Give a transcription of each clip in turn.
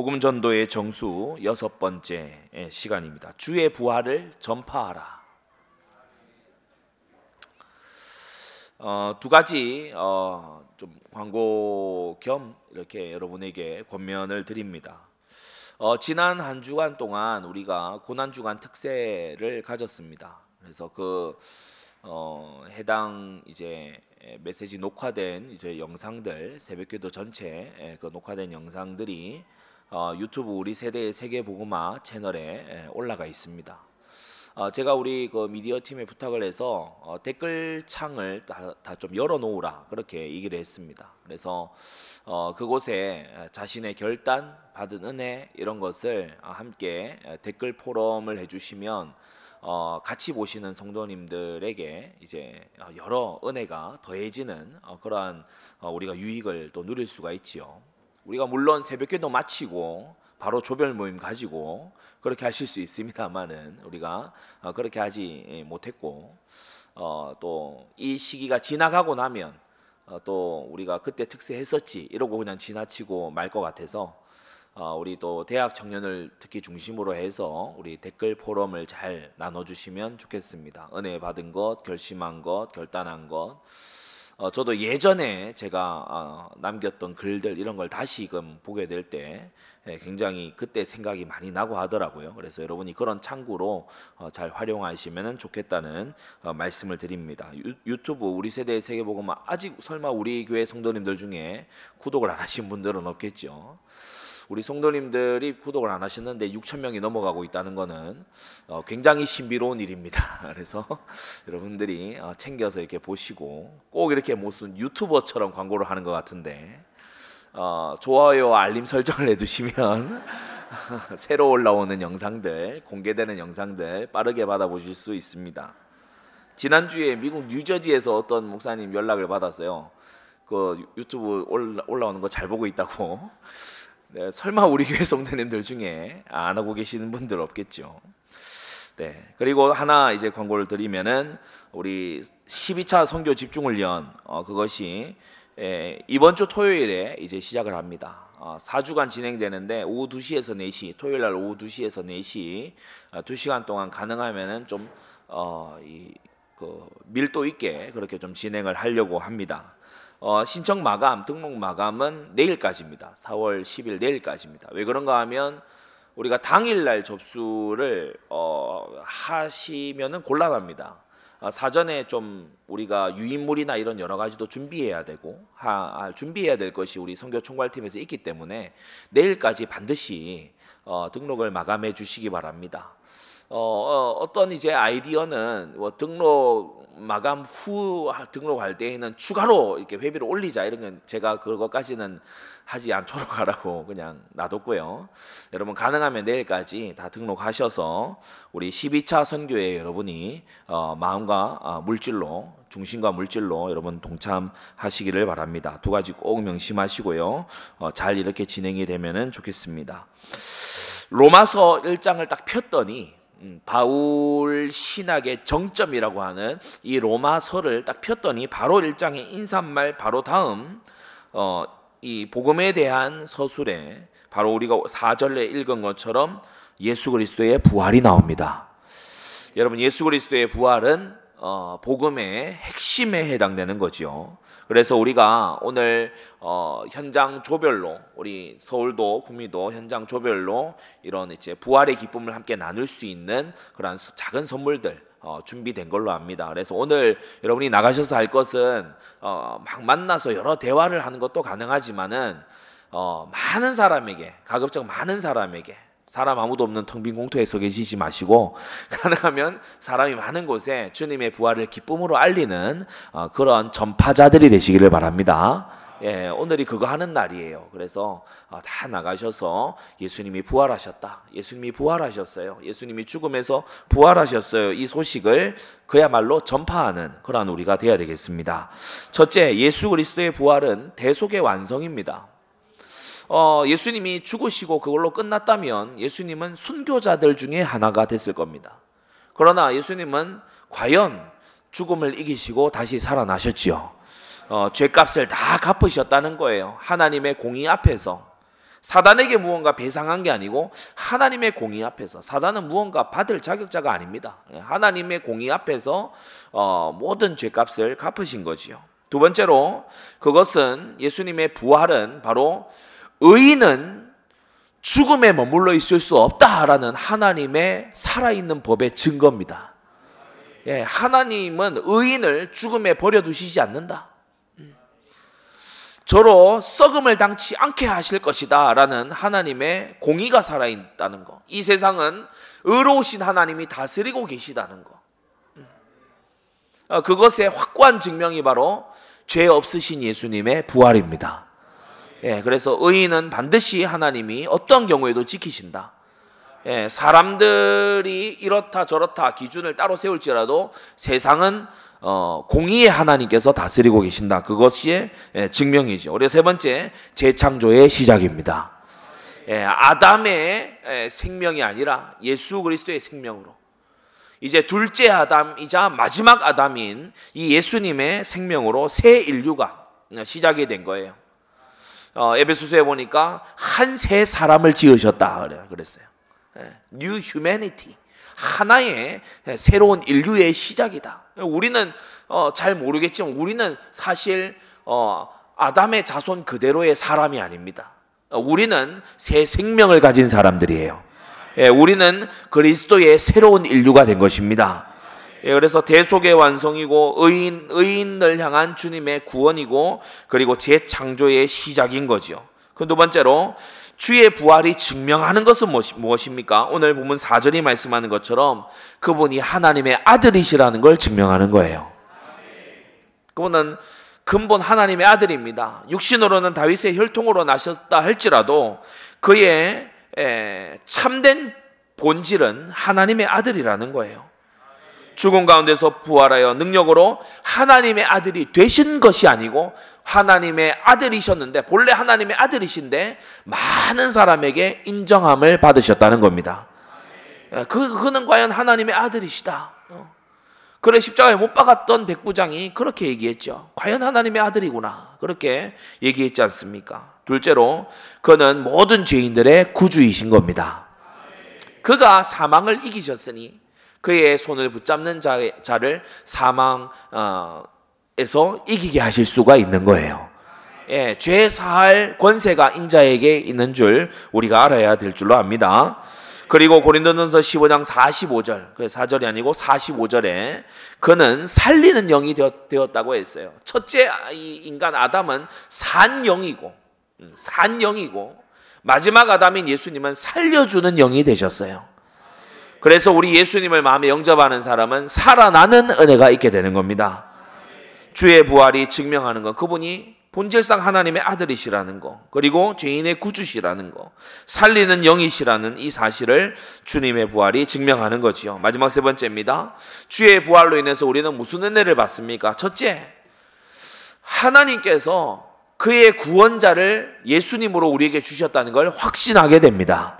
복음 전도의 정수 여섯 번째 시간입니다. 주의 부활을 전파하라. 어, 두 가지 어, 좀 광고 겸 이렇게 여러분에게 권면을 드립니다. 어, 지난 한 주간 동안 우리가 고난 주간 특세를 가졌습니다. 그래서 그 어, 해당 이제 메시지 녹화된 이제 영상들 새벽기도 전체 그 녹화된 영상들이 어, 유튜브 우리 세대의 세계 보고마 채널에 올라가 있습니다. 어, 제가 우리 그 미디어 팀에 부탁을 해서 어, 댓글 창을 다 좀 열어 놓으라 그렇게 얘기를 했습니다. 그래서 어, 그곳에 자신의 결단 받은 은혜 이런 것을 함께 댓글 포럼을 해주시면 어, 같이 보시는 성도님들에게 이제 여러 은혜가 더해지는 어, 그러한 어, 우리가 유익을 또 누릴 수가 있지요. 우리가 물론 새벽기도 마치고 바로 조별 모임 가지고 그렇게 하실 수 있습니다만은 우리가 어, 그렇게 하지 못했고 어, 또 이 시기가 지나가고 나면 어, 또 우리가 그때 특세했었지 이러고 그냥 지나치고 말 것 같아서 우리 또 대학 청년을 특히 중심으로 해서 우리 댓글 포럼을 잘 나눠주시면 좋겠습니다. 은혜 받은 것, 결심한 것, 결단한 것. 어, 저도 예전에 제가 어, 남겼던 글들 이런 걸 다시금 보게 될때 예, 굉장히 그때 생각이 많이 나고 하더라고요. 그래서 여러분이 그런 창구로 어, 잘 활용하시면 좋겠다는 어, 말씀을 드립니다. 유, 튜브 우리 세대의 세계보고만 아직 설마 우리 교회 성도님들 중에 구독을 안 하신 분들은 없겠죠. 우리 성도님들이 구독을 안 하셨는데 6천 명이 넘어가고 있다는 것은 어, 굉장히 신비로운 일입니다. 그래서 여러분들이 어, 챙겨서 이렇게 보시고 꼭 이렇게 무슨 유튜버처럼 광고를 하는 것 같은데 어, 좋아요 알림 설정을 해두시면 새로 올라오는 영상들 공개되는 영상들 빠르게 받아보실 수 있습니다. 지난주에 미국 뉴저지에서 어떤 목사님 연락을 받았어요. 그 유튜브 올라오는 거 잘 보고 있다고. 네, 설마 우리 교회 성도님들 중에 안 하고 계시는 분들 없겠죠. 네. 그리고 하나 이제 광고를 드리면은 우리 12차 선교 집중훈련 어, 그것이 예, 이번 주 토요일에 이제 시작을 합니다. 어, 4주간 진행되는데 오후 2시에서 4시, 토요일 날 오후 2시에서 4시 어, 2시간 동안 가능하면은 좀 어, 이, 그 밀도 있게 그렇게 좀 진행을 하려고 합니다. 어, 신청 마감, 등록 마감은 내일까지입니다. 4월 10일 내일까지입니다. 왜 그런가 하면 우리가 당일날 접수를 어, 하시면은 곤란합니다. 어, 사전에 좀 우리가 유인물이나 이런 여러 가지도 준비해야 되고 하, 아, 준비해야 될 것이 우리 선교 총괄팀에서 있기 때문에 내일까지 반드시 어, 등록을 마감해 주시기 바랍니다. 어, 어, 떤 이제 아이디어는 뭐 등록 마감 후 등록할 때에는 추가로 이렇게 회비를 올리자 이런 건 제가 그것까지는 하지 않도록 하라고 그냥 놔뒀고요. 여러분 가능하면 내일까지 다 등록하셔서 우리 12차 선교회 여러분이 어, 마음과 어, 물질로 중심과 물질로 여러분 동참하시기를 바랍니다. 두 가지 꼭 명심하시고요. 어, 잘 이렇게 진행이 되면은 좋겠습니다. 로마서 1장을 딱 폈더니 음, 바울 신학의 정점이라고 하는 이 로마서를 딱 폈더니 바로 일장의 인사말 바로 다음 어, 이 복음에 대한 서술에 바로 우리가 4절에 읽은 것처럼 예수 그리스도의 부활이 나옵니다. 여러분 예수 그리스도의 부활은 어, 복음의 핵심에 해당되는 거지요. 그래서 우리가 오늘 어, 현장 조별로 우리 서울도 구미도 현장 조별로 이런 이제 부활의 기쁨을 함께 나눌 수 있는 그런 작은 선물들 어, 준비된 걸로 압니다. 그래서 오늘 여러분이 나가셔서 할 것은 어, 막 만나서 여러 대화를 하는 것도 가능하지만은 어, 많은 사람에게 가급적 많은 사람에게 사람 아무도 없는 텅 빈 공터에 서 계시지 마시고 가능하면 사람이 많은 곳에 주님의 부활을 기쁨으로 알리는 어, 그런 전파자들이 되시기를 바랍니다. 예, 오늘이 그거 하는 날이에요. 그래서 어, 다 나가셔서 예수님이 부활하셨다. 예수님이 부활하셨어요. 예수님이 죽음에서 부활하셨어요. 이 소식을 그야말로 전파하는 그러한 우리가 되어야 되겠습니다. 첫째, 예수 그리스도의 부활은 대속의 완성입니다. 어, 예수님이 죽으시고 그걸로 끝났다면 예수님은 순교자들 중에 하나가 됐을 겁니다. 그러나 예수님은 과연 죽음을 이기시고 다시 살아나셨지요. 어, 죄값을 다 갚으셨다는 거예요. 하나님의 공의 앞에서 사단에게 무언가 배상한 게 아니고 하나님의 공의 앞에서 사단은 무언가 받을 자격자가 아닙니다. 하나님의 공의 앞에서 어, 모든 죄값을 갚으신 거지요. 두 번째로 그것은 예수님의 부활은 바로 의인은 죽음에 머물러 있을 수 없다라는 하나님의 살아있는 법의 증거입니다. 예, 하나님은 의인을 죽음에 버려두시지 않는다. 저로 썩음을 당치 않게 하실 것이다 라는 하나님의 공의가 살아있다는 거. 이 세상은 의로우신 하나님이 다스리고 계시다는 거. 어, 그것의 확고한 증명이 바로 죄 없으신 예수님의 부활입니다. 예, 그래서 의인은 반드시 하나님이 어떤 경우에도 지키신다. 예, 사람들이 이렇다 저렇다 기준을 따로 세울지라도 세상은 어, 공의의 하나님께서 다스리고 계신다. 그것이 예, 증명이죠. 우리 세 번째 재창조의 시작입니다. 예, 아담의 예, 생명이 아니라 예수 그리스도의 생명으로 이제 둘째 아담이자 마지막 아담인 이 예수님의 생명으로 새 인류가 시작이 된 거예요. 어, 에베소서에 보니까 한 새 사람을 지으셨다 그랬어요. New Humanity. 하나의 새로운 인류의 시작이다. 우리는 어, 잘 모르겠지만 우리는 사실 어, 아담의 자손 그대로의 사람이 아닙니다. 어, 우리는 새 생명을 가진 사람들이에요. 예, 우리는 그리스도의 새로운 인류가 된 것입니다. 예, 그래서 대속의 완성이고 의인 의인을 향한 주님의 구원이고 그리고 재창조의 시작인 거죠. 그두 번째로 주의 부활이 증명하는 것은 무엇입니까? 오늘 보면 4절이 말씀하는 것처럼 그분이 하나님의 아들이시라는 걸 증명하는 거예요. 그분은 근본 하나님의 아들입니다. 육신으로는 다윗의 혈통으로 나셨다 할지라도 그의 참된 본질은 하나님의 아들이라는 거예요. 죽음 가운데서 부활하여 능력으로 하나님의 아들이 되신 것이 아니고 하나님의 아들이셨는데 본래 하나님의 아들이신데 많은 사람에게 인정함을 받으셨다는 겁니다. 예, 그 그는 과연 하나님의 아들이시다. 어. 그래 십자가에 못 박았던 백부장이 그렇게 얘기했죠. 과연 하나님의 아들이구나. 그렇게 얘기했지 않습니까? 둘째로 그는 모든 죄인들의 구주이신 겁니다. 그가 사망을 이기셨으니 그의 손을 붙잡는 자, 를 사망에서 이기게 하실 수가 있는 거예요. 예, 죄 사할 권세가 인자에게 있는 줄 우리가 알아야 될 줄로 압니다. 그리고 고린도전서 15장 45절, 그 4절이 아니고 45절에 그는 살리는 영이 되었다고 했어요. 첫째 인간 아담은 산 영이고, 음, 산 영이고, 마지막 아담인 예수님은 살려주는 영이 되셨어요. 그래서 우리 예수님을 마음에 영접하는 사람은 살아나는 은혜가 있게 되는 겁니다. 주의 부활이 증명하는 것, 그분이 본질상 하나님의 아들이시라는 거, 그리고 죄인의 구주시라는 거, 살리는 영이시라는 이 사실을 주님의 부활이 증명하는 거지요. 마지막 세 번째입니다. 주의 부활로 인해서 우리는 무슨 은혜를 받습니까? 첫째, 하나님께서 그의 구원자를 예수님으로 우리에게 주셨다는 걸 확신하게 됩니다.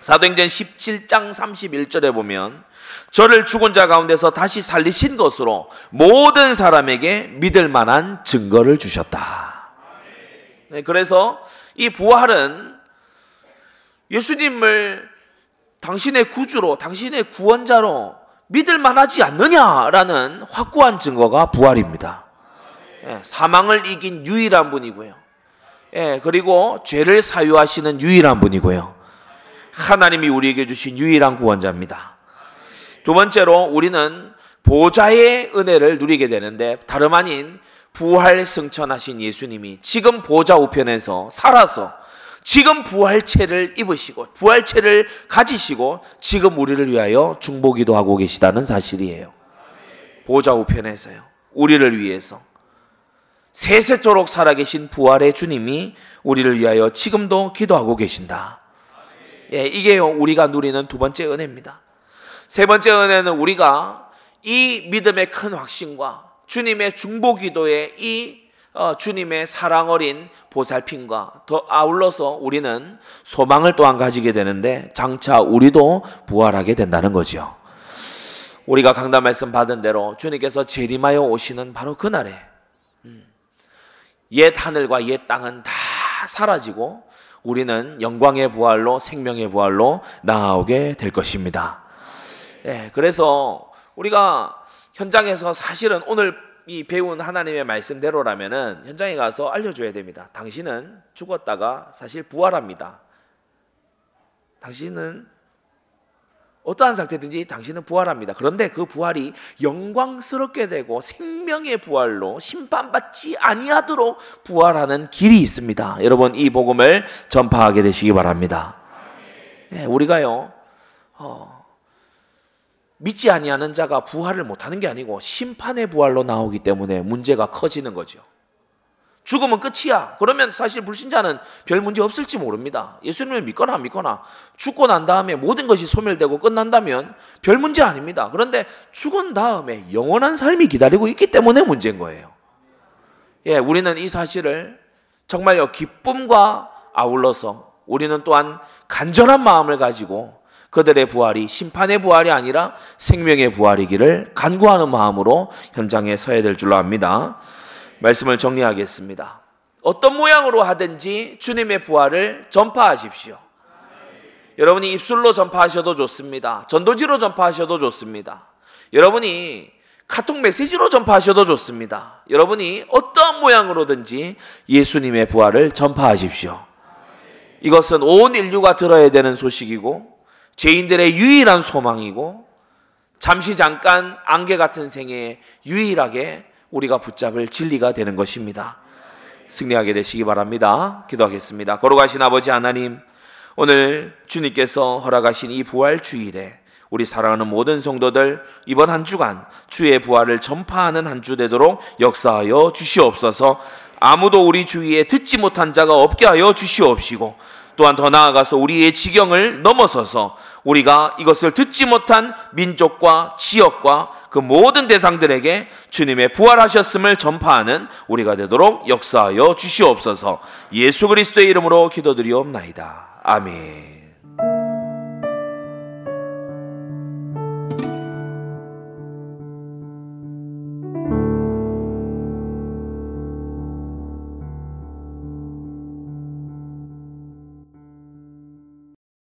사도행전 17장 31절에 보면 저를 죽은 자 가운데서 다시 살리신 것으로 모든 사람에게 믿을 만한 증거를 주셨다. 네, 그래서 이 부활은 예수님을 당신의 구주로, 당신의 구원자로 믿을 만하지 않느냐라는 확고한 증거가 부활입니다. 예, 사망을 이긴 유일한 분이고요. 예, 그리고 죄를 사유하시는 유일한 분이고요. 하나님이 우리에게 주신 유일한 구원자입니다. 두 번째로 우리는 보좌의 은혜를 누리게 되는데 다름 아닌 부활 승천하신 예수님이 지금 보좌 우편에서 살아서 지금 부활체를 입으시고 부활체를 가지시고 지금 우리를 위하여 중보기도 하고 계시다는 사실이에요. 보좌 우편에서요. 우리를 위해서 세세토록 살아계신 부활의 주님이 우리를 위하여 지금도 기도하고 계신다. 예, 이게 우리가 누리는 두 번째 은혜입니다. 세 번째 은혜는 우리가 이 믿음의 큰 확신과 주님의 중보 기도의 이 어, 주님의 사랑 어린 보살핌과 더 아울러서 우리는 소망을 또한 가지게 되는데 장차 우리도 부활하게 된다는 거죠. 우리가 강단 말씀 받은 대로 주님께서 재림하여 오시는 바로 그날에 음, 옛 하늘과 옛 땅은 다 사라지고 우리는 영광의 부활로 생명의 부활로 나아오게 될 것입니다. 예, 그래서 우리가 현장에서 사실은 오늘 이 배운 하나님의 말씀대로라면은 현장에 가서 알려줘야 됩니다. 당신은 죽었다가 사실 부활합니다. 당신은 어떠한 상태든지 당신은 부활합니다. 그런데 그 부활이 영광스럽게 되고 생명의 부활로 심판받지 아니하도록 부활하는 길이 있습니다. 여러분 이 복음을 전파하게 되시기 바랍니다. 예, 우리가요 어, 믿지 아니하는 자가 부활을 못하는 게 아니고 심판의 부활로 나오기 때문에 문제가 커지는 거죠. 죽으면 끝이야. 그러면 사실 불신자는 별 문제 없을지 모릅니다. 예수님을 믿거나 안 믿거나 죽고 난 다음에 모든 것이 소멸되고 끝난다면 별 문제 아닙니다. 그런데 죽은 다음에 영원한 삶이 기다리고 있기 때문에 문제인 거예요. 예, 우리는 이 사실을 정말요 기쁨과 아울러서 우리는 또한 간절한 마음을 가지고 그들의 부활이 심판의 부활이 아니라 생명의 부활이기를 간구하는 마음으로 현장에 서야 될 줄로 압니다. 말씀을 정리하겠습니다. 어떤 모양으로 하든지 주님의 부활을 전파하십시오. 여러분이 입술로 전파하셔도 좋습니다. 전도지로 전파하셔도 좋습니다. 여러분이 카톡 메시지로 전파하셔도 좋습니다. 여러분이 어떤 모양으로든지 예수님의 부활을 전파하십시오. 이것은 온 인류가 들어야 되는 소식이고 죄인들의 유일한 소망이고 잠시 잠깐 안개 같은 생에 유일하게 우리가 붙잡을 진리가 되는 것입니다. 승리하게 되시기 바랍니다. 기도하겠습니다. 걸어가신 아버지 하나님, 오늘 주님께서 허락하신 이 부활 주일에 우리 사랑하는 모든 성도들 이번 한 주간 주의 부활을 전파하는 한 주 되도록 역사하여 주시옵소서. 아무도 우리 주위에 듣지 못한 자가 없게 하여 주시옵시고 또한 더 나아가서 우리의 지경을 넘어서서 우리가 이것을 듣지 못한 민족과 지역과 그 모든 대상들에게 주님의 부활하셨음을 전파하는 우리가 되도록 역사하여 주시옵소서 예수 그리스도의 이름으로 기도드리옵나이다. 아멘.